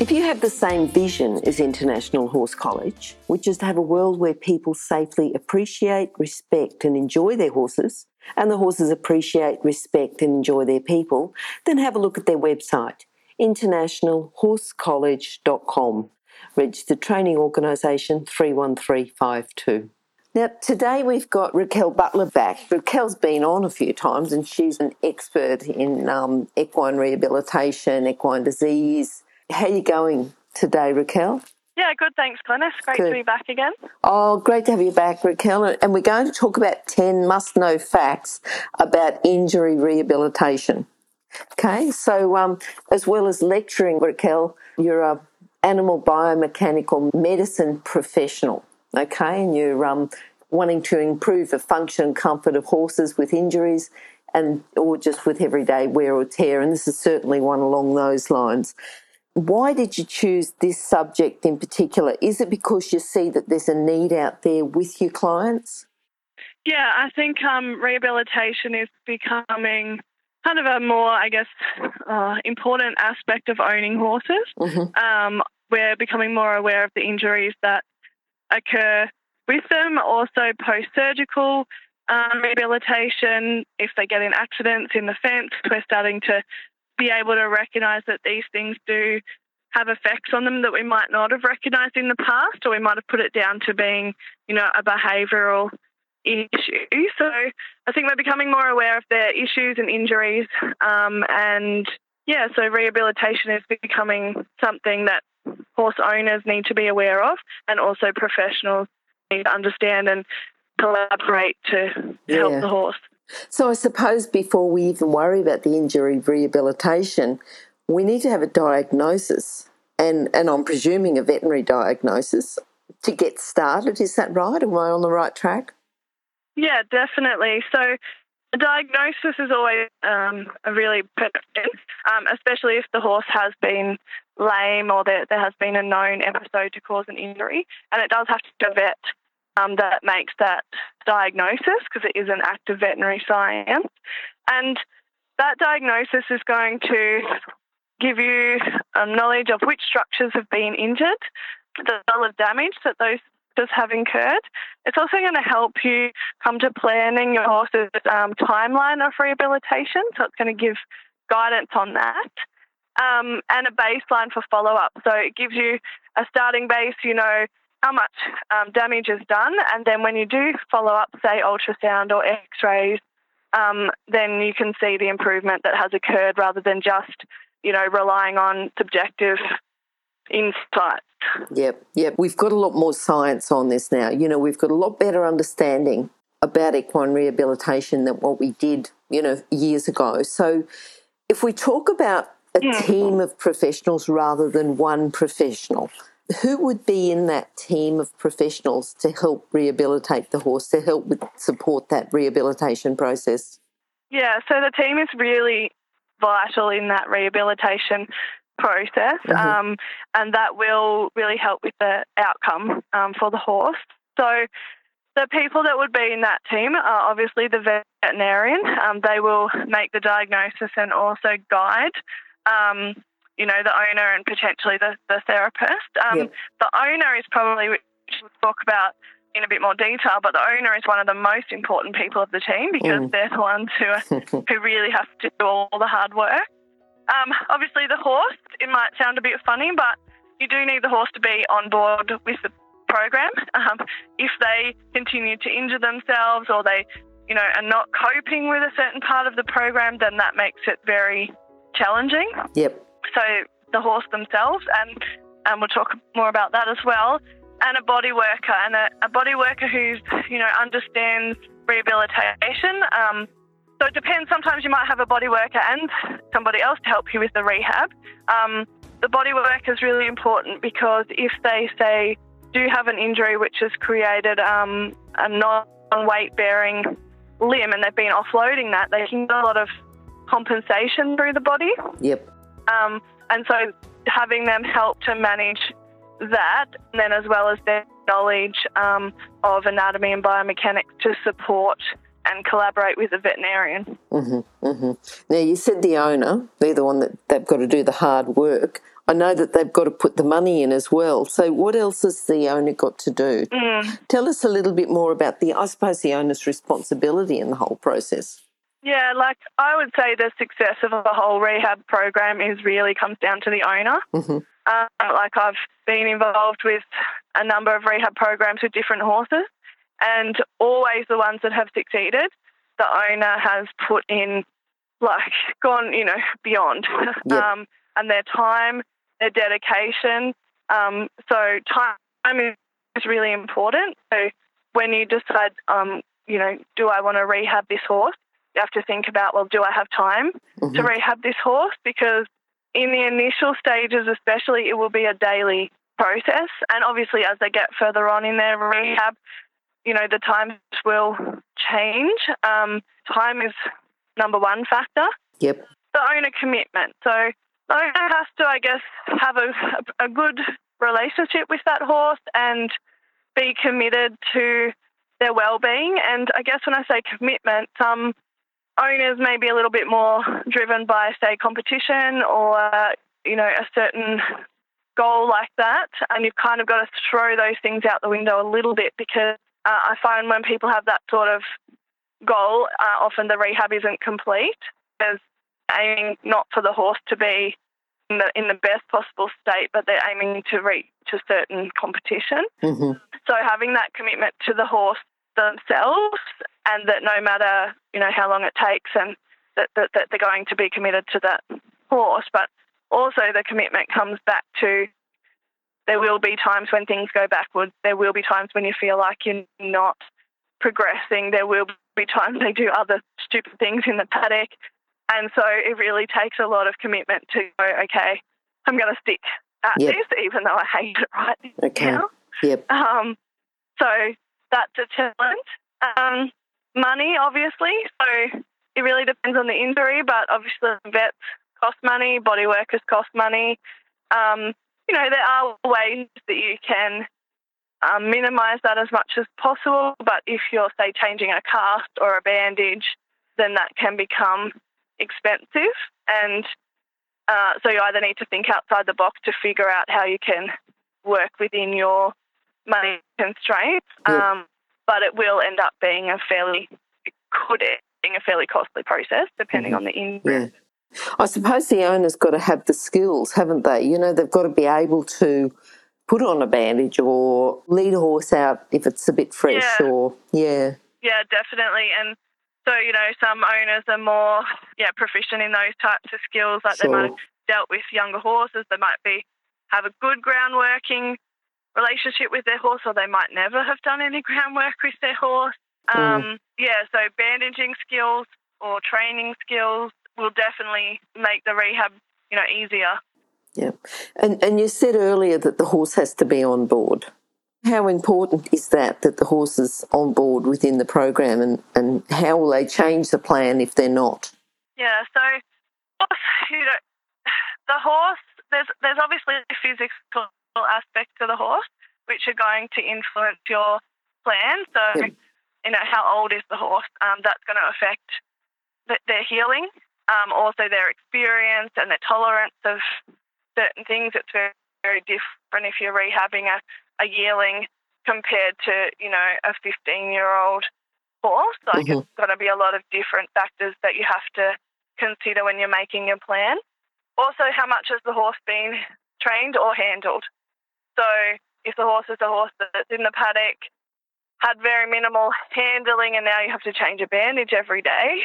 If you have the same vision as International Horse College, which is to have a world where people safely appreciate, respect, and enjoy their horses, and the horses appreciate, respect, and enjoy their people, then have a look at their website, internationalhorsecollege.com, registered training organisation 31352. Now, today we've got Raquel Butler back. Raquel's been on a few times and she's an expert in um, equine rehabilitation, equine disease. How are you going today, Raquel? Yeah, good. Thanks, Glenys. Great Good. to be back again. Oh, great to have you back, Raquel. And we're going to talk about 10 must know facts about injury rehabilitation. Okay, so um, as well as lecturing, Raquel, you're a animal biomechanical medicine professional. Okay, and you're um, wanting to improve the function and comfort of horses with injuries and or just with everyday wear or tear. And this is certainly one along those lines. Why did you choose this subject in particular? Is it because you see that there's a need out there with your clients? Yeah, I think um, rehabilitation is becoming kind of a more, I guess, uh, important aspect of owning horses. Mhm. Um, we're becoming more aware of the injuries that occur with them, also post surgical um, rehabilitation. If they get in accidents in the fence, we're starting to be able to recognise that these things do have effects on them that we might not have recognised in the past, or we might have put it down to being, you know, a behavioural issue. So I think we're becoming more aware of their issues and injuries, um, and yeah, so rehabilitation is becoming something that horse owners need to be aware of, and also professionals need to understand and collaborate to, to help the horse. So I suppose before we even worry about the injury rehabilitation, we need to have a diagnosis, and, and I'm presuming a veterinary diagnosis to get started. Is that right? Am I on the right track? Yeah, definitely. So a diagnosis is always um, a really pertinent, um, especially if the horse has been lame or there, there has been a known episode to cause an injury. And it does have to be a vet um, that makes that diagnosis because it is an act of veterinary science. And that diagnosis is going to give you um, knowledge of which structures have been injured, the level of damage that those structures have incurred. It's also going to help you come to planning your horse's um, timeline of rehabilitation. So it's going to give guidance on that. Um, and a baseline for follow up. So it gives you a starting base, you know, how much um, damage is done. And then when you do follow up, say ultrasound or x rays, um, then you can see the improvement that has occurred rather than just, you know, relying on subjective insights. Yep, yep. We've got a lot more science on this now. You know, we've got a lot better understanding about equine rehabilitation than what we did, you know, years ago. So if we talk about a Mm. team of professionals rather than one professional, who would be in that team of professionals to help rehabilitate the horse, to help with support that rehabilitation process? Yeah, so the team is really vital in that rehabilitation process, Mhm. um, and that will really help with the outcome um, for the horse. So the people that would be in that team are obviously the veterinarian. Um, they will make the diagnosis and also guide. Um, you know, the owner and potentially the, the therapist. Um, Yep. The owner is probably, which we'll talk about in a bit more detail, but the owner is one of the most important people of the team because Mm. they're the ones who are, who really have to do all the hard work. Um, obviously, the horse, it might sound a bit funny, but you do need the horse to be on board with the program. Um, if they continue to injure themselves or they, you know, are not coping with a certain part of the program, then that makes it very challenging. yep. So the horse themselves, and and we'll talk more about that as well. And a body worker, and a, a body worker who's you know understands rehabilitation. Um, so it depends. Sometimes you might have a body worker and somebody else to help you with the rehab. Um, the body work is really important because if they say do have an injury which has created um, a non weight bearing limb and they've been offloading that, they can get a lot of compensation through the body. Yep. Um, and so having them help to manage that, and then as well as their knowledge um, of anatomy and biomechanics to support and collaborate with a veterinarian. Mm-hmm, mm-hmm. Now, you said the owner, they're the one that they've got to do the hard work. I know that they've got to put the money in as well. So, what else has the owner got to do? Mm. Tell us a little bit more about the, I suppose, the owner's responsibility in the whole process. Yeah, like I would say the success of the whole rehab program is really comes down to the owner. Mm-hmm. Uh, like I've been involved with a number of rehab programs with different horses, and always the ones that have succeeded, the owner has put in, like, gone, you know, beyond. Yep. Um, and their time, their dedication. Um, so time is really important. So when you decide, um, you know, do I want to rehab this horse? You have to think about, well, do I have time to Mhm. rehab this horse? Because in the initial stages, especially, it will be a daily process. And obviously, as they get further on in their rehab, you know, the times will change. Um, time is number one factor. Yep. The owner commitment. So the owner has to, I guess, have a, a good relationship with that horse and be committed to their well-being. And I guess when I say commitment, some owners may be a little bit more driven by, say, competition or, you know, a certain goal like that. And you've kind of got to throw those things out the window a little bit because uh, I find when people have that sort of goal, uh, often the rehab isn't complete. There's aiming not for the horse to be in the, in the best possible state, but they're aiming to reach a certain competition. Mm-hmm. So having that commitment to the horse themselves, and that no matter you know how long it takes, and that, that, that they're going to be committed to that horse, but also the commitment comes back to there will be times when things go backwards. There will be times when you feel like you're not progressing. There will be times they do other stupid things in the paddock. And so it really takes a lot of commitment to go, okay, I'm going to stick at Yep. this, even though I hate it right Okay. now. Yep. Um, so that's a challenge. Um, money, obviously. So it really depends on the injury, but obviously vets cost money, body workers cost money. Um, you know, there are ways that you can um, minimise that as much as possible, but if you're, say, changing a cast or a bandage, then that can become expensive. And uh, so you either need to think outside the box to figure out how you can work within your money constraints, Yep. um, but it will end up being a fairly, it could end up being a fairly costly process depending Mhm. on the injury. Yeah. I suppose the owner's got to have the skills, haven't they? You know, they've got to be able to put on a bandage or lead a horse out if it's a bit fresh Yeah. or, yeah. Yeah, definitely. And so, you know, some owners are more, yeah, proficient in those types of skills. Like they might have dealt with younger horses. They might be have a good ground working relationship with their horse, or they might never have done any groundwork with their horse. Um, Yeah, so bandaging skills or training skills will definitely make the rehab, you know, easier. Yeah. And, and you said earlier that the horse has to be on board. How important is that, that the horse is on board within the program and, and how will they change the plan if they're not? Yeah, so you know, the horse. There's there's obviously a physical aspect of the horse, which are going to influence your plan. So, you know, how old is the horse? Um, that's going to affect th- their healing, um, also their experience and their tolerance of certain things. It's very, very different if you're rehabbing a, a yearling compared to you know a 15 year old horse. Like Mhm. it's got to be a lot of different factors that you have to consider when you're making your plan. Also, how much has the horse been trained or handled? So, if the horse is a horse that's in the paddock, had very minimal handling, and now you have to change a bandage every day,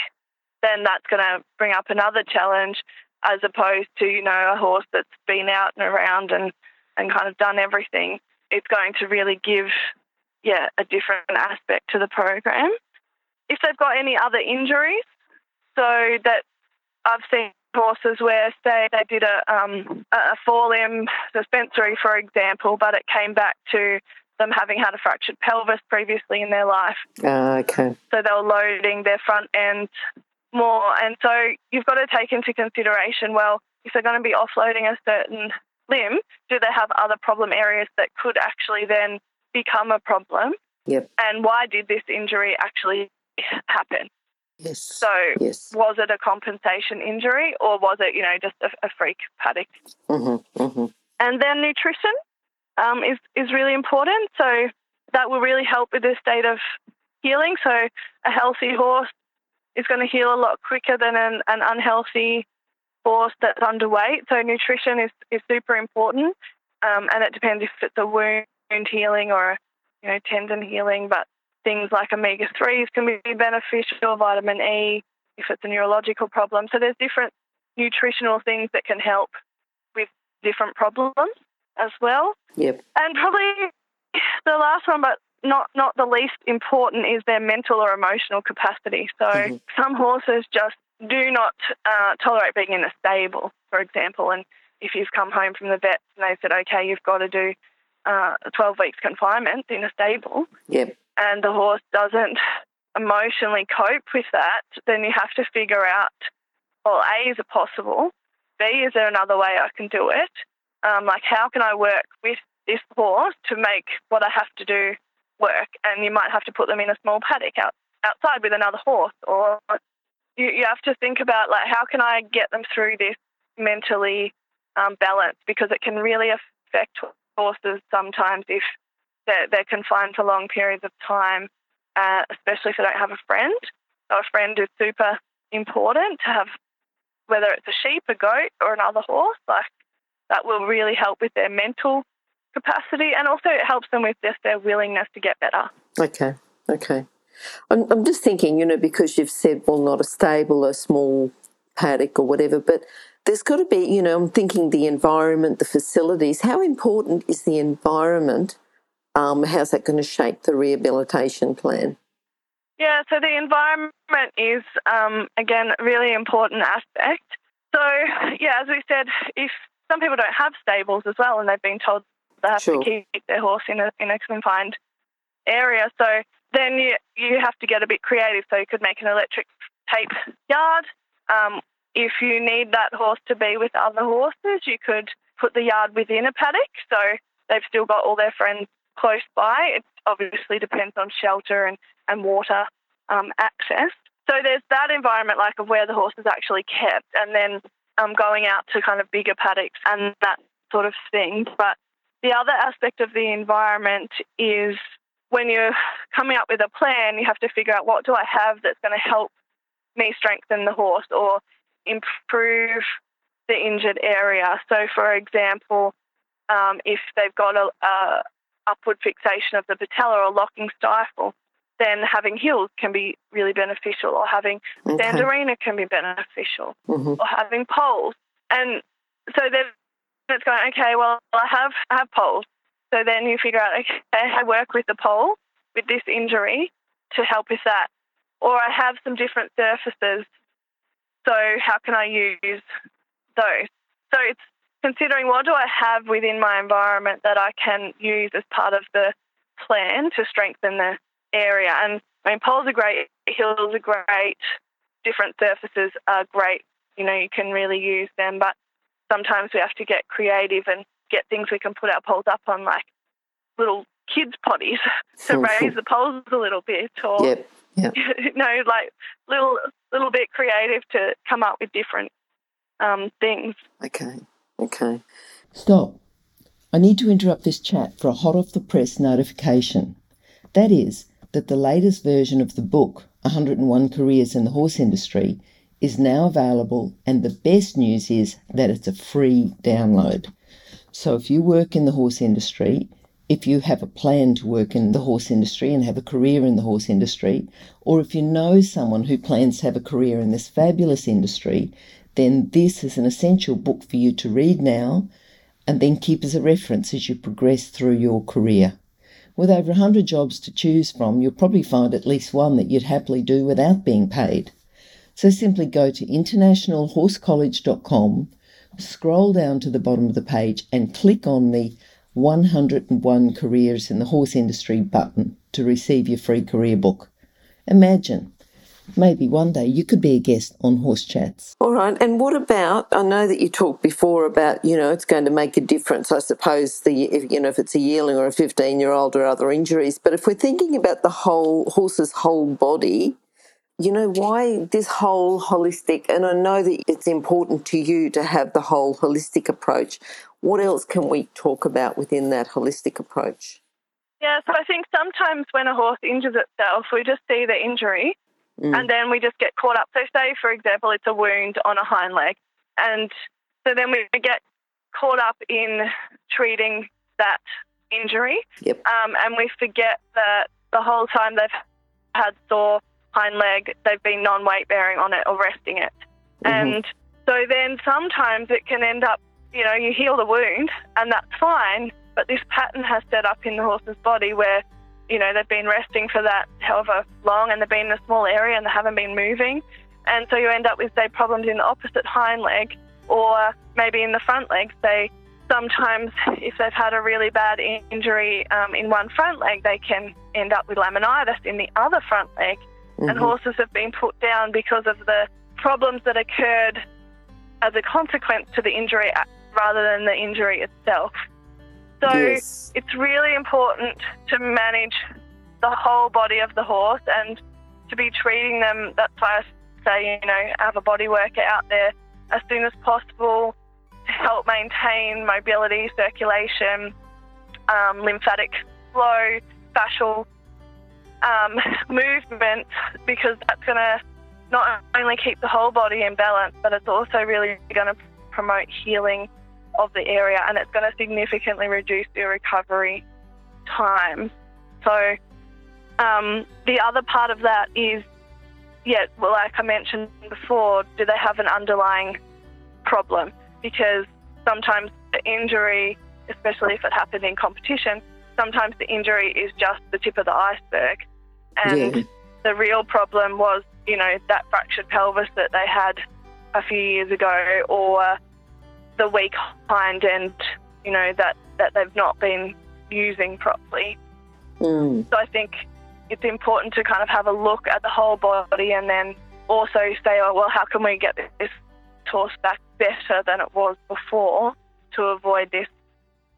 then that's going to bring up another challenge as opposed to, you know, a horse that's been out and around and, and kind of done everything. It's going to really give, yeah, a different aspect to the program. If they've got any other injuries, so that I've seen horses where, say, they did a um, a forelimb suspensory, for example, but it came back to them having had a fractured pelvis previously in their life. Uh, okay. So they were loading their front end more. And so you've got to take into consideration well, if they're going to be offloading a certain limb, do they have other problem areas that could actually then become a problem? Yep. And why did this injury actually happen? Yes. So yes. was it a compensation injury or was it, you know, just a, a freak paddock? Mm-hmm, mm-hmm. And then nutrition um, is, is really important. So that will really help with the state of healing. So a healthy horse is going to heal a lot quicker than an, an unhealthy horse that's underweight. So nutrition is, is super important. Um, and it depends if it's a wound healing or, you know, tendon healing. But things like omega 3s can be beneficial, vitamin E, if it's a neurological problem. So there's different nutritional things that can help with different problems as well. Yep. And probably the last one, but not not the least important, is their mental or emotional capacity. So mm-hmm. some horses just do not uh, tolerate being in a stable, for example. And if you've come home from the vets and they said, okay, you've got to do uh, 12 weeks confinement in a stable, yep. And the horse doesn't emotionally cope with that, then you have to figure out, well, A, is it possible? B, is there another way I can do it? Um, like, how can I work with this horse to make what I have to do work? And you might have to put them in a small paddock out, outside with another horse, or you, you have to think about like, how can I get them through this mentally um, balanced? Because it can really affect horses sometimes if they're, they're confined for long periods of time, uh, especially if they don't have a friend. So a friend is super important to have, whether it's a sheep, a goat, or another horse. Like that will really help with their mental capacity and also it helps them with just their willingness to get better. Okay, okay. I'm, I'm just thinking, you know, because you've said, well, not a stable, a small paddock or whatever, but there's got to be, you know, I'm thinking the environment, the facilities. How important is the environment? Um, how's that going to shape the rehabilitation plan? Yeah, so the environment is, um, again, a really important aspect. So, yeah, as we said, if some people don't have stables as well, and they've been told they have sure. to keep their horse in a in a confined area. So then you you have to get a bit creative. So you could make an electric tape yard. Um, if you need that horse to be with other horses, you could put the yard within a paddock. So they've still got all their friends close by. It obviously depends on shelter and, and water um, access. So there's that environment, like of where the horse is actually kept, and then um, going out to kind of bigger paddocks and that sort of thing. But the other aspect of the environment is when you're coming up with a plan, you have to figure out what do I have that's going to help me strengthen the horse or improve the injured area. So, for example, um, if they've got a, a, upward fixation of the patella or locking stifle, then having heels can be really beneficial, or having okay. sand arena can be beneficial, mm-hmm. or having poles. And so then it's going, okay, well, I have I have poles. So then you figure out, okay, I work with the pole with this injury to help with that, or I have some different surfaces. So how can I use those? So it's considering what do I have within my environment that I can use as part of the plan to strengthen the area. And I mean, poles are great, hills are great, different surfaces are great. You know, you can really use them, but sometimes we have to get creative and get things we can put our poles up on, like little kids' potties, to raise the poles a little bit, or yep, yep. you know, like little little bit creative to come up with different um, things. Okay, okay. Stop. I need to interrupt this chat for a hot off the press notification. That is, that the latest version of the book, 101 Careers in the Horse Industry, is now available, and the best news is that it's a free download. So if you work in the horse industry, if you have a plan to work in the horse industry and have a career in the horse industry, or if you know someone who plans to have a career in this fabulous industry, then this is an essential book for you to read now and then keep as a reference as you progress through your career. With over 100 jobs to choose from, you'll probably find at least one that you'd happily do without being paid. So simply go to internationalhorsecollege.com, scroll down to the bottom of the page, and click on the 101 Careers in the Horse Industry button to receive your free career book. Imagine maybe one day you could be a guest on Horse Chats. All right. And what about? I know that you talked before about you know it's going to make a difference. I suppose the if, you know if it's a yearling or a fifteen year old or other injuries. But if we're thinking about the whole horse's whole body, you know why this whole holistic? And I know that it's important to you to have the whole holistic approach. What else can we talk about within that holistic approach? Yeah, so I think sometimes when a horse injures itself, we just see the injury Mm. And then we just get caught up. So, say, for example, it's a wound on a hind leg. And so then we get caught up in treating that injury. Yep. Um, and we forget that the whole time they've had sore hind leg, they've been non weight bearing on it or resting it. Mm-hmm. And so then sometimes it can end up, you know, you heal the wound and that's fine, but this pattern has set up in the horse's body where you know, they've been resting for that however long and they've been in a small area and they haven't been moving. And so you end up with, say, problems in the opposite hind leg or maybe in the front leg. Say, sometimes if they've had a really bad injury um, in one front leg, they can end up with laminitis in the other front leg. Mm-hmm. And horses have been put down because of the problems that occurred as a consequence to the injury rather than the injury itself. So yes. it's really important to manage the whole body of the horse and to be treating them. That's why I say, you know, have a body worker out there as soon as possible to help maintain mobility, circulation, um, lymphatic flow, fascial um, movement, because that's going to not only keep the whole body in balance, but it's also really going to promote healing of the area and it's going to significantly reduce your recovery time. So, um, the other part of that is, yeah, well, like I mentioned before, do they have an underlying problem? Because sometimes the injury, especially if it happened in competition, sometimes the injury is just the tip of the iceberg. And yeah. the real problem was, you know, that fractured pelvis that they had a few years ago or the weak hind end, you know, that, that they've not been using properly. Mm. So I think it's important to kind of have a look at the whole body and then also say, oh, well, how can we get this horse back better than it was before to avoid this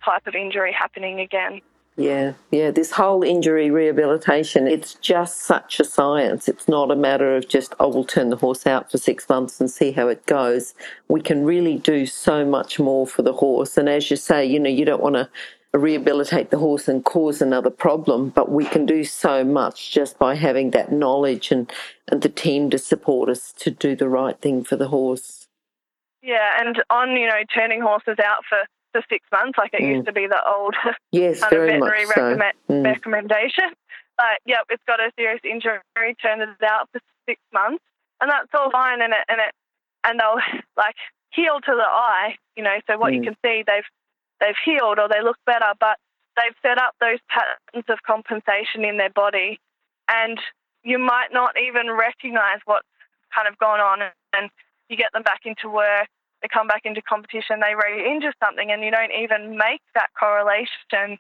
type of injury happening again? Yeah, yeah. This whole injury rehabilitation, it's just such a science. It's not a matter of just, oh, we'll turn the horse out for six months and see how it goes. We can really do so much more for the horse. And as you say, you know, you don't want to rehabilitate the horse and cause another problem, but we can do so much just by having that knowledge and, and the team to support us to do the right thing for the horse. Yeah, and on, you know, turning horses out for for six months, like it mm. used to be the old yes, kind very of veterinary much so. recommend, mm. recommendation. But yep, it's got a serious injury, turned it out for six months, and that's all fine. And it and it and they'll like heal to the eye, you know. So what mm. you can see, they've they've healed or they look better, but they've set up those patterns of compensation in their body, and you might not even recognize what's kind of gone on, and you get them back into work they come back into competition, they re-injure something, and you don't even make that correlation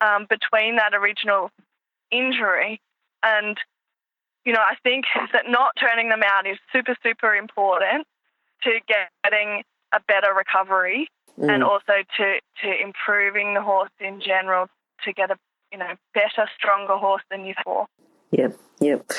um, between that original injury. And you know, I think that not turning them out is super, super important to getting a better recovery mm. and also to, to improving the horse in general to get a you know better, stronger horse than you thought. Yep, yep.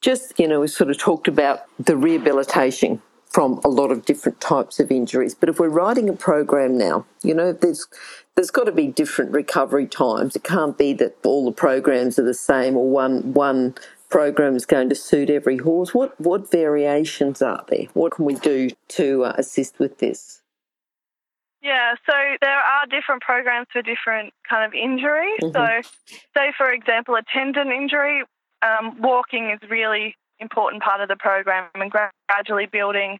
Just you know, we sort of talked about the rehabilitation from a lot of different types of injuries. But if we're writing a program now, you know, there's there's got to be different recovery times. It can't be that all the programs are the same or one one program is going to suit every horse. What what variations are there? What can we do to uh, assist with this? Yeah, so there are different programs for different kind of injuries. Mm-hmm. So, say for example, a tendon injury, um, walking is really important part of the program and gradually building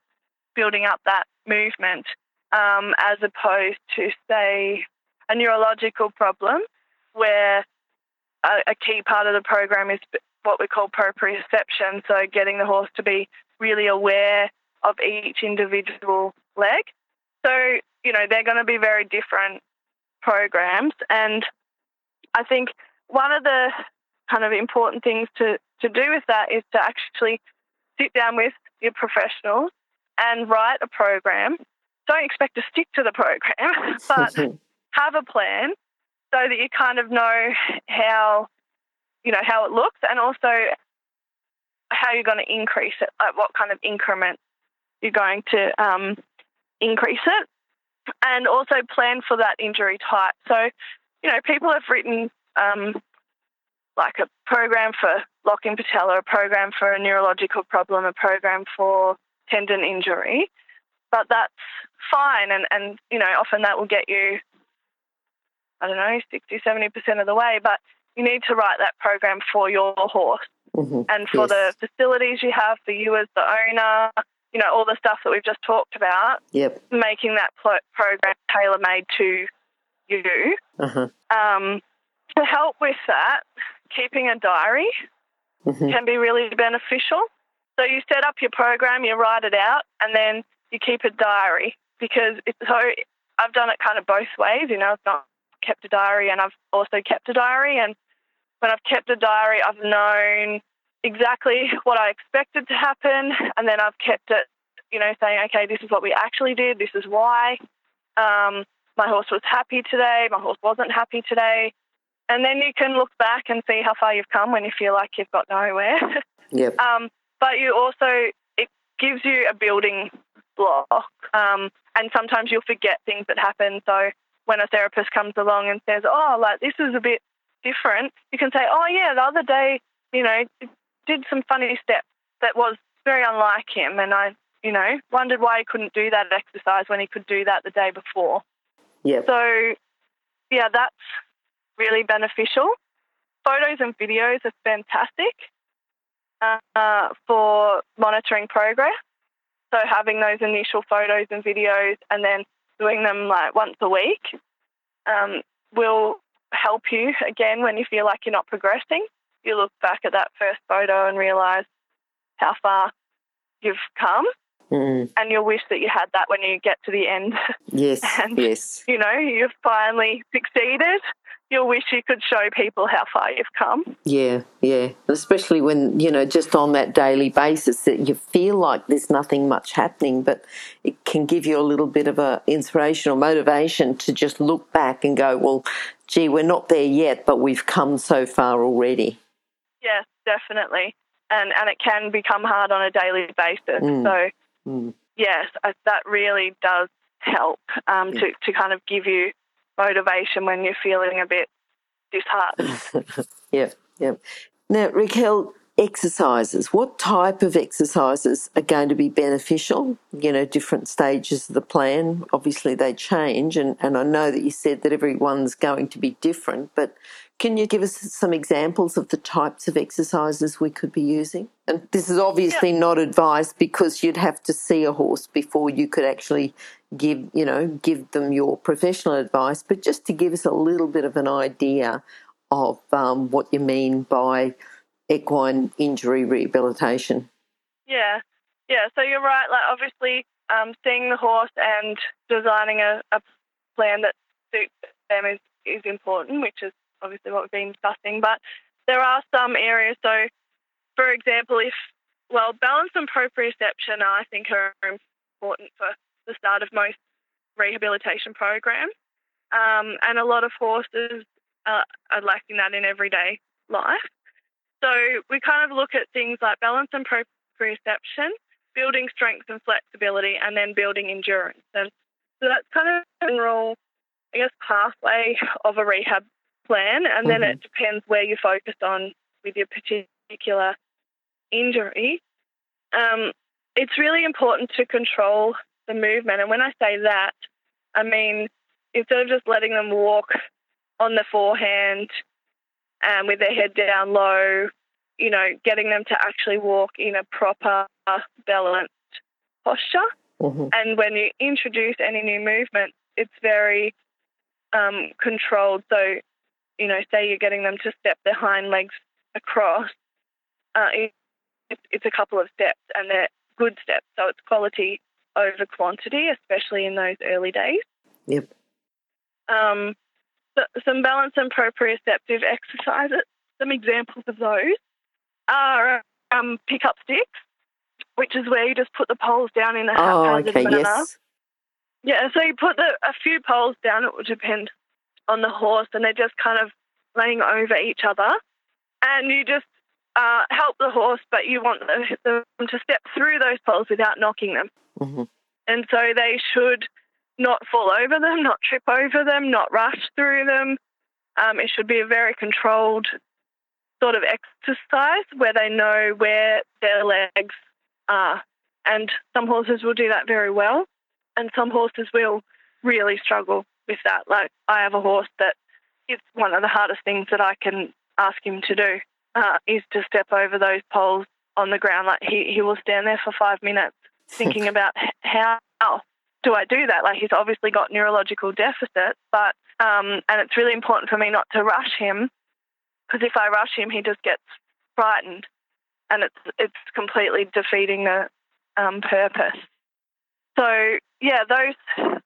building up that movement um, as opposed to say a neurological problem where a, a, key part of the program is what we call proprioception so getting the horse to be really aware of each individual leg so you know they're going to be very different programs. And I think one of the kind of important things to, to do with that is to actually sit down with your professionals and write a program. Don't expect to stick to the program, but have a plan so that you kind of know how you know how it looks and also how you're going to increase it, like what kind of increment you're going to um, increase it, and also plan for that injury type. So, you know, people have written um, like a program for locking patella, a program for a neurological problem, a program for tendon injury, but that's fine. And, and you know, often that will get you, I don't know, 60, 70% of the way, but you need to write that program for your horse mm-hmm. and for yes. the facilities you have, for you as the owner, you know, all the stuff that we've just talked about. Yep. Making that program tailor made to you. Uh-huh. Um, to help with that, keeping a diary mm-hmm. can be really beneficial. So you set up your program, you write it out, and then you keep a diary because it's so. I've done it kind of both ways. You know, I've not kept a diary, and I've also kept a diary. And when I've kept a diary, I've known exactly what I expected to happen, and then I've kept it. You know, saying, okay, this is what we actually did. This is why. Um, my horse was happy today. My horse wasn't happy today. And then you can look back and see how far you've come when you feel like you've got nowhere. Yep. um, but you also, it gives you a building block. Um, and sometimes you'll forget things that happen. So when a therapist comes along and says, oh, like this is a bit different, you can say, oh, yeah, the other day, you know, did some funny steps that was very unlike him. And I, you know, wondered why he couldn't do that exercise when he could do that the day before. Yeah. So, yeah, that's really beneficial. Photos and videos are fantastic uh, for monitoring progress. So having those initial photos and videos and then doing them like once a week um, will help you again when you feel like you're not progressing. You look back at that first photo and realise how far you've come. Mm. And you'll wish that you had that when you get to the end. Yes. and, yes. You know, you've finally succeeded you'll wish you could show people how far you've come. Yeah, yeah. Especially when, you know, just on that daily basis that you feel like there's nothing much happening, but it can give you a little bit of a inspiration or motivation to just look back and go, well, gee, we're not there yet, but we've come so far already. Yes, definitely. And, and it can become hard on a daily basis. Mm. So, mm. yes, that really does help um, yeah. to, to kind of give you motivation when you're feeling a bit disheartened. yeah, yeah. Now, Raquel, exercises. What type of exercises are going to be beneficial? You know, different stages of the plan. Obviously, they change, and, and I know that you said that everyone's going to be different, but can you give us some examples of the types of exercises we could be using? And this is obviously yeah. not advice because you'd have to see a horse before you could actually give, you know, give them your professional advice, but just to give us a little bit of an idea of um, what you mean by equine injury rehabilitation. Yeah, yeah. So you're right. Like obviously, um, seeing the horse and designing a, a plan that suits them is, is important, which is obviously what we've been discussing. But there are some areas. So, for example, if well, balance and proprioception, I think, are important for the start of most rehabilitation programs. Um, and a lot of horses are, are lacking that in everyday life. So we kind of look at things like balance and proprioception, building strength and flexibility, and then building endurance. And so that's kind of a general, I guess, pathway of a rehab plan. And mm-hmm. then it depends where you focus on with your particular injury. Um, it's really important to control the movement. And when I say that, I mean instead of just letting them walk on the forehand um, with their head down low, you know, getting them to actually walk in a proper balanced posture. Mm-hmm. And when you introduce any new movement, it's very um, controlled. So, you know, say you're getting them to step their hind legs across, uh, it, it's a couple of steps and they're good steps. So it's quality over quantity, especially in those early days. Yep. Um, some balance and proprioceptive exercises. Some examples of those are um, pick up sticks, which is where you just put the poles down in a Oh, okay, manner. yes. Yeah, so you put the, a few poles down. It will depend on the horse, and they're just kind of laying over each other. And you just uh, help the horse, but you want them to step through those poles without knocking them. Mhm. And so they should not fall over them, not trip over them, not rush through them. Um, it should be a very controlled sort of exercise where they know where their legs are. And some horses will do that very well, and some horses will really struggle with that. Like I have a horse that it's one of the hardest things that I can ask him to do uh, is to step over those poles on the ground. Like he, he will stand there for five minutes thinking about how do I do that? Like he's obviously got neurological deficits, but um, and it's really important for me not to rush him because if I rush him, he just gets frightened, and it's it's completely defeating the um, purpose. So yeah, those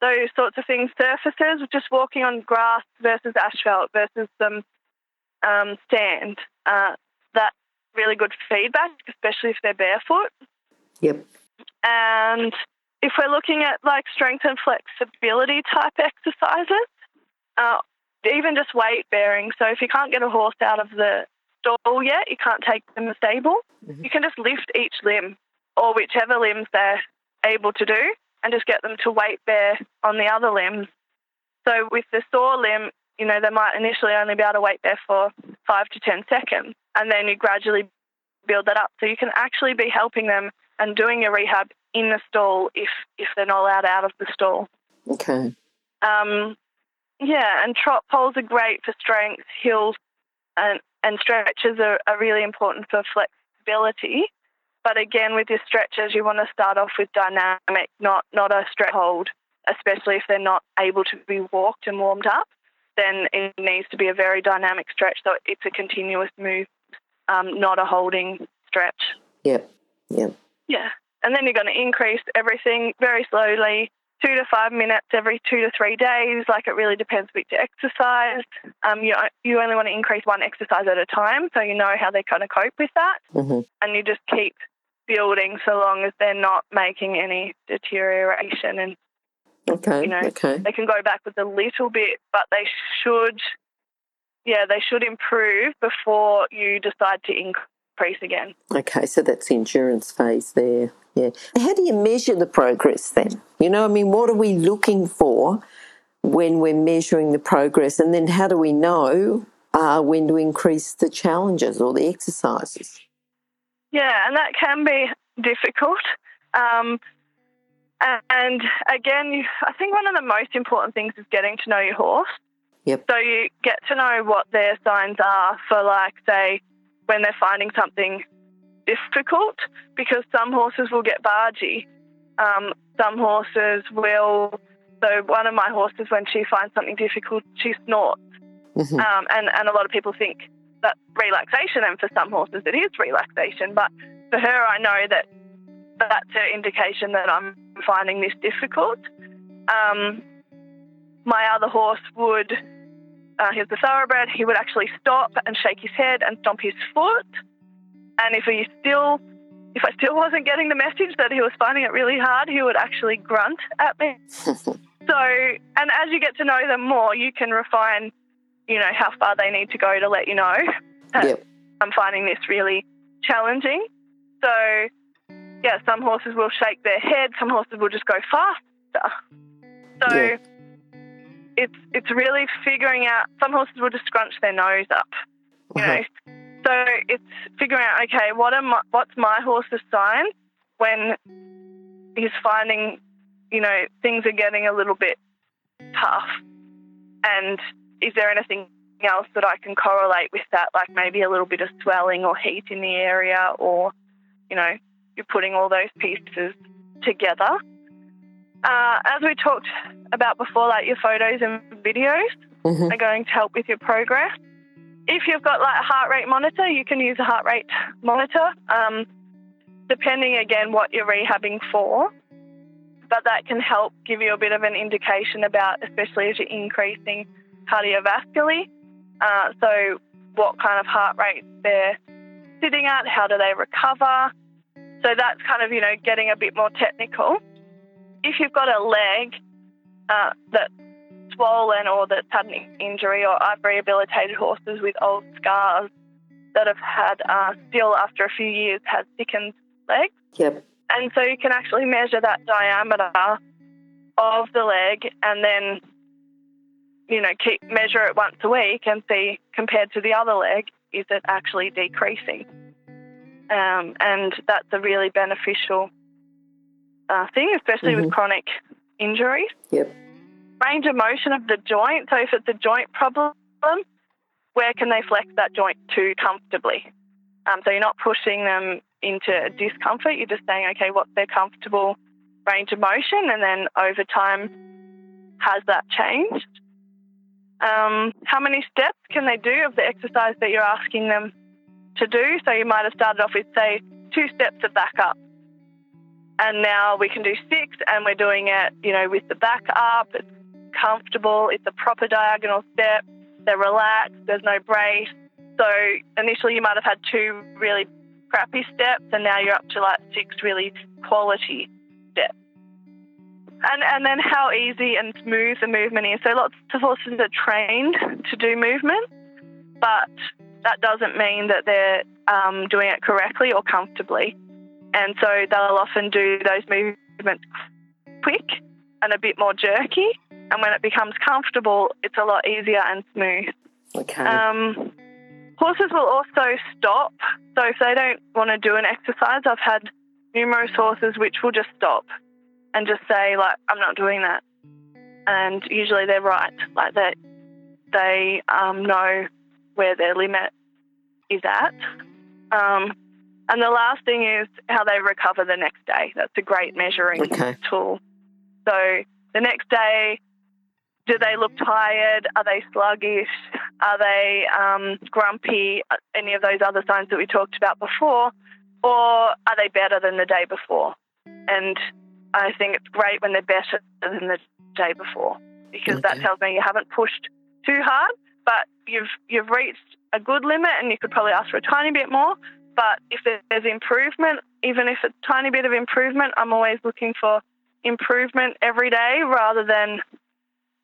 those sorts of things. Surfaces, just walking on grass versus asphalt versus some um, sand. Uh, that really good feedback, especially if they're barefoot. Yep. And if we're looking at like strength and flexibility type exercises, uh, even just weight bearing. So if you can't get a horse out of the stall yet, you can't take them to the stable, Mhm. you can just lift each limb or whichever limbs they're able to do and just get them to weight bear on the other limbs. So with the sore limb, you know, they might initially only be able to weight bear for five to 10 seconds and then you gradually build that up. So you can actually be helping them and doing a rehab in the stall if, if they're not allowed out of the stall. Okay. Um, yeah, and trot poles are great for strength, hills, and, and stretches are, are really important for flexibility. But again, with your stretches, you want to start off with dynamic, not not a stretch hold, especially if they're not able to be walked and warmed up. Then it needs to be a very dynamic stretch, so it's a continuous move, um, not a holding stretch. Yep. Yep. Yeah. And then you're going to increase everything very slowly, two to five minutes every two to three days. Like it really depends which exercise. Um, you, you only want to increase one exercise at a time so you know how they kind of cope with that. hmm And you just keep building so long as they're not making any deterioration. And Okay. You know, okay. they can go backwards a little bit, but they should, yeah, they should improve before you decide to increase again. Okay, so that's the endurance phase there. Yeah. How do you measure the progress then? You know, I mean, what are we looking for when we're measuring the progress? And then how do we know uh, when to increase the challenges or the exercises? Yeah, and that can be difficult. Um, and again, I think one of the most important things is getting to know your horse. Yep. So you get to know what their signs are for, like, say, when they're finding something difficult, because some horses will get bargy. Um, some horses will. So one of my horses, when she finds something difficult, she snorts. Mhm. Um, and, and a lot of people think that's relaxation, and for some horses it is relaxation. But for her, I know that that's an indication that I'm finding this difficult. Um, my other horse would, uh, he's a thoroughbred, he would actually stop and shake his head and stomp his foot. And if he still, if I still wasn't getting the message that he was finding it really hard, he would actually grunt at me. So, and as you get to know them more, you can refine, you know, how far they need to go to let you know that Yep. I'm finding this really challenging. So, yeah, some horses will shake their head, some horses will just go faster. So, Yeah. It's it's really figuring out. Some horses will just scrunch their nose up, you uh-huh. know. So it's figuring out, okay, what am I, what's my horse's sign when he's finding, you know, things are getting a little bit tough, and is there anything else that I can correlate with that, like maybe a little bit of swelling or heat in the area, or you know, you're putting all those pieces together. Uh, as we talked about before, like your photos and videos Mhm. are going to help with your progress. If you've got like a heart rate monitor, you can use a heart rate monitor, um, depending again what you're rehabbing for. But that can help give you a bit of an indication about, especially as you're increasing cardiovascularly. Uh, so, what kind of heart rate they're sitting at, how do they recover. So, that's kind of, you know, getting a bit more technical. If you've got a leg uh, that's swollen or that's had an injury, or I've rehabilitated horses with old scars that have had, uh, still after a few years, has thickened legs. Yep. And so you can actually measure that diameter of the leg and then, you know, keep measure it once a week and see compared to the other leg, is it actually decreasing? Um, and that's a really beneficial uh, thing, especially Mhm. with chronic injuries. Yep. Range of motion of the joint. So if it's a joint problem, where can they flex that joint to comfortably? Um, so you're not pushing them into discomfort. You're just saying, okay, what's their comfortable range of motion, and then over time, has that changed? Um, how many steps can they do of the exercise that you're asking them to do? So you might have started off with, say, two steps of back up. And now we can do six, and we're doing it, you know, with the back up. It's comfortable. It's a proper diagonal step. They're relaxed. There's no brace. So initially, you might have had two really crappy steps, and now you're up to like six really quality steps. And and then how easy and smooth the movement is. So lots of horses are trained to do movement, but that doesn't mean that they're um, doing it correctly or comfortably. And so they'll often do those movements quick and a bit more jerky. And when it becomes comfortable, it's a lot easier and smooth. Okay. Um, horses will also stop. So if they don't want to do an exercise, I've had numerous horses which will just stop and just say like, "I'm not doing that," and usually they're right. Like they they um, know where their limit is at. Um, and the last thing is how they recover the next day. That's a great measuring Okay. tool. So the next day, do they look tired? Are they sluggish? Are they um, grumpy? Any of those other signs that we talked about before? Or are they better than the day before? And I think it's great when they're better than the day before because that tells me you haven't pushed too hard, but you've you've reached a good limit and you could probably ask for a tiny bit more. But if there's improvement, even if it's a tiny bit of improvement, I'm always looking for improvement every day rather than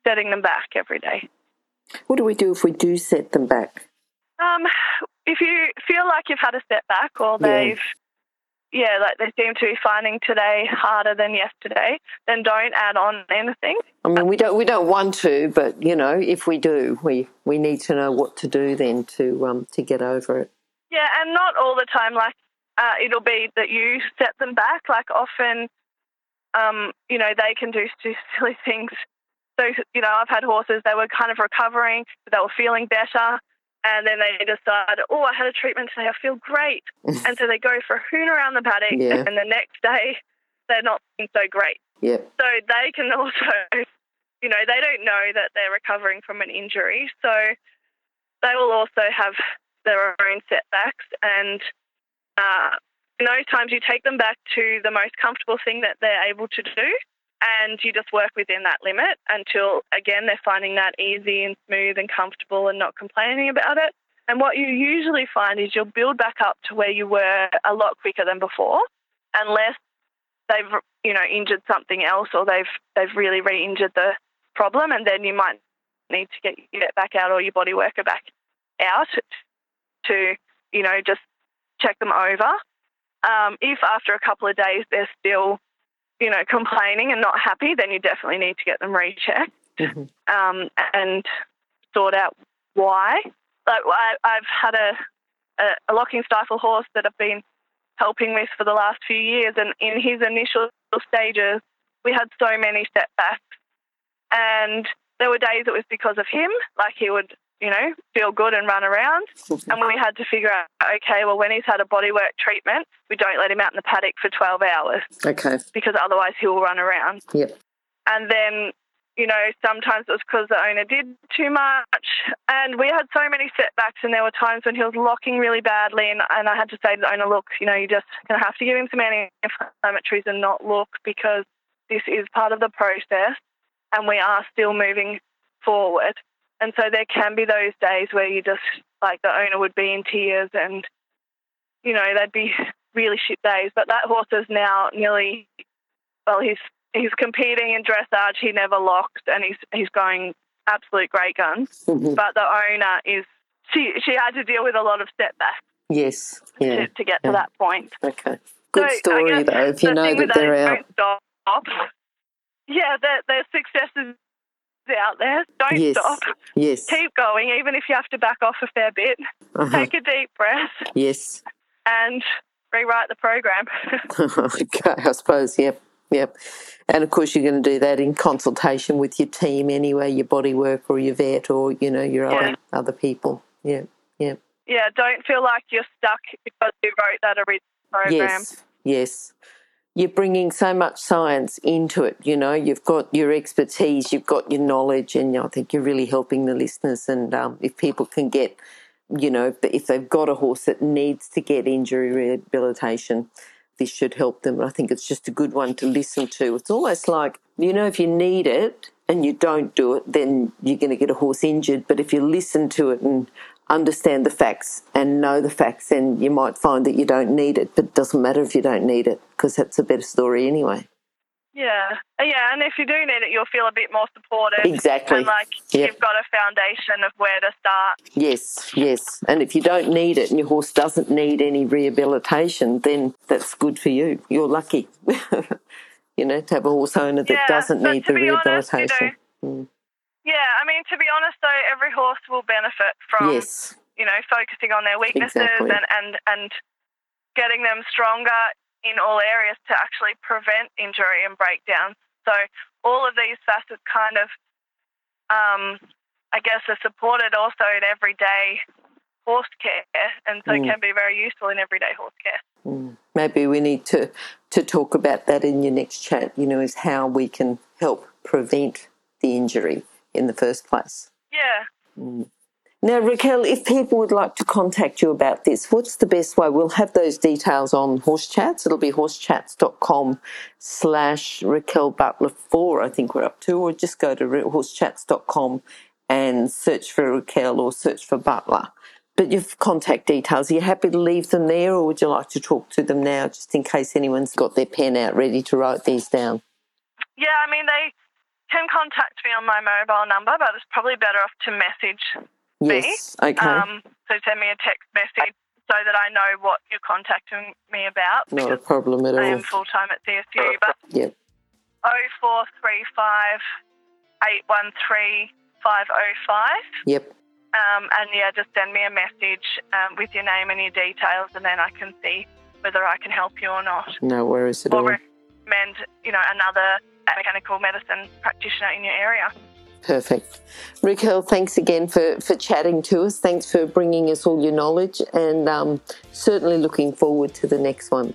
setting them back every day. what do we do if we do set them back? Um, if you feel like you've had a setback or they've, yeah, like they seem to be finding today harder than yesterday, then don't add on anything. I mean, we don't we don't want to, but you know, if we do, we we need to know what to do then to um to get over it. Yeah, and not all the time. Like uh, it'll be that you set them back. Like often, um, you know, they can do silly things. So you know, I've had horses. They were kind of recovering, but they were feeling better, and then they decide, oh, I had a treatment today. I feel great, and so they go for a hoon around the paddock, Yeah. and the next day they're not feeling so great. Yep. So they can also, you know, they don't know that they're recovering from an injury. So they will also have their own setbacks. And uh, in those times, you take them back to the most comfortable thing that they're able to do. And you just work within that limit until, again, they're finding that easy and smooth and comfortable and not complaining about it. And what you usually find is you'll build back up to where you were a lot quicker than before, unless they've you know injured something else or they've they've really re-injured the problem, and then you might need to get vet back out or your body worker back out to you know just check them over. Um, if after a couple of days they're still you know complaining and not happy, then you definitely need to get them rechecked Mhm. um, and sort out why. Like I, I've had a, a, a locking stifle horse that I've been helping with for the last few years, and in his initial stages, we had so many setbacks, and there were days it was because of him, like he would, you know, feel good and run around, and we had to figure out, okay, well, when he's had a bodywork treatment, we don't let him out in the paddock for 12 hours Okay. because otherwise he will run around. Yep. And then, you know, sometimes it was because the owner did too much. And we had so many setbacks, and there were times when he was locking really badly. And, and I had to say to the owner, look, you know, you're just going to have to give him some anti-inflammatories and not look because this is part of the process and we are still moving forward. And so there can be those days where you just, like, the owner would be in tears and, you know, they'd be really shit days. But that horse is now nearly, well, he's he's competing in dressage. He never locked, and he's he's going absolute great guns. Mhm. But the owner is she she had to deal with a lot of setbacks Yes. Yeah. to, to get yeah. to that point. Okay. Good So, story though. If you know that they're is out. Stop. Yeah, there, there's successes out there. Don't Yes. stop. Yes. Keep going, even if you have to back off a fair bit. Uh-huh. Take a deep breath Yes. and rewrite the program. okay, I suppose, yep, yep. And of course, you're going to do that in consultation with your team anyway, your body work or your vet or, you know, your Yeah. other, other people. Yeah, yeah. yeah, don't feel like you're stuck because you wrote that original program. Yes, yes. You're bringing so much science into it, you know, you've got your expertise, you've got your knowledge, and I think you're really helping the listeners. And um, if people can get, you know, if they've got a horse that needs to get injury rehabilitation, this should help them. I think it's just a good one to listen to. It's almost like, you know, if you need it and you don't do it, then you're going to get a horse injured. But if you listen to it and understand the facts and know the facts, then you might find that you don't need it. But it doesn't matter if you don't need it because that's a better story anyway. Yeah, Uh, yeah, and if you do need it, you'll feel a bit more supportive. Exactly. And like Yep. you've got a foundation of where to start. Yes, yes. And if you don't need it and your horse doesn't need any rehabilitation, then that's good for you. You're lucky, you know, to have a horse owner that Yeah, doesn't need the be honest, you rehabilitation. Yeah, I mean, to be honest, though, every horse will benefit from yes, you know focusing on their weaknesses Exactly. and, and and getting them stronger in all areas to actually prevent injury and breakdown. So all of these facets kind of, um, I guess, are supported also in everyday horse care, and so Mm. can be very useful in everyday horse care. maybe we need to to talk about that in your next chat. You know, is how we can help prevent the injury in the first place. Yeah. Mm. Now, Raquel, if people would like to contact you about this, what's the best way? We'll have those details on Horse Chats. It'll be horsechats.com slash Raquel Butler 4, I think we're up to, or just go to horsechats.com and search for Raquel or search for Butler. But your contact details, are you happy to leave them there or would you like to talk to them now just in case anyone's got their pen out ready to write these down? Yeah, I mean, they can contact me on my mobile number, but it's probably better off to message me. Yes, okay. Um, so send me a text message so that I know what you're contacting me about. Not a problem at all. I am full time at CSU. But Yep. 0435 813 505. Yep. Um, and yeah, just send me a message um, with your name and your details, and then I can see whether I can help you or not. No worries at Or all. recommend, you know, another mechanical medicine practitioner in your area. Perfect. Raquel, thanks again for, for chatting to us. Thanks for bringing us all your knowledge and um, certainly looking forward to the next one.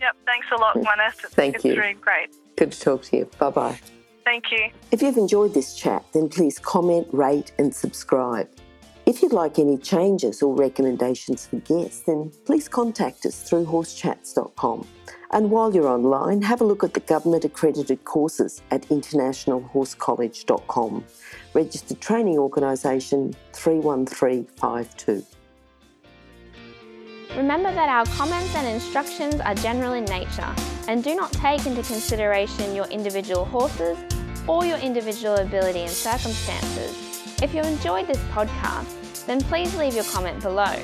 Yep, thanks a lot, Glenys. It's, Thank it's you. really great. Good to talk to you. Bye bye. Thank you. If you've enjoyed this chat, then please comment, rate, and subscribe. If you'd like any changes or recommendations for guests, then please contact us through horsechats.com. And while you're online, have a look at the government accredited courses at internationalhorsecollege.com. Registered Training Organisation 31352. Remember that our comments and instructions are general in nature and do not take into consideration your individual horses or your individual ability and circumstances. If you enjoyed this podcast, then please leave your comment below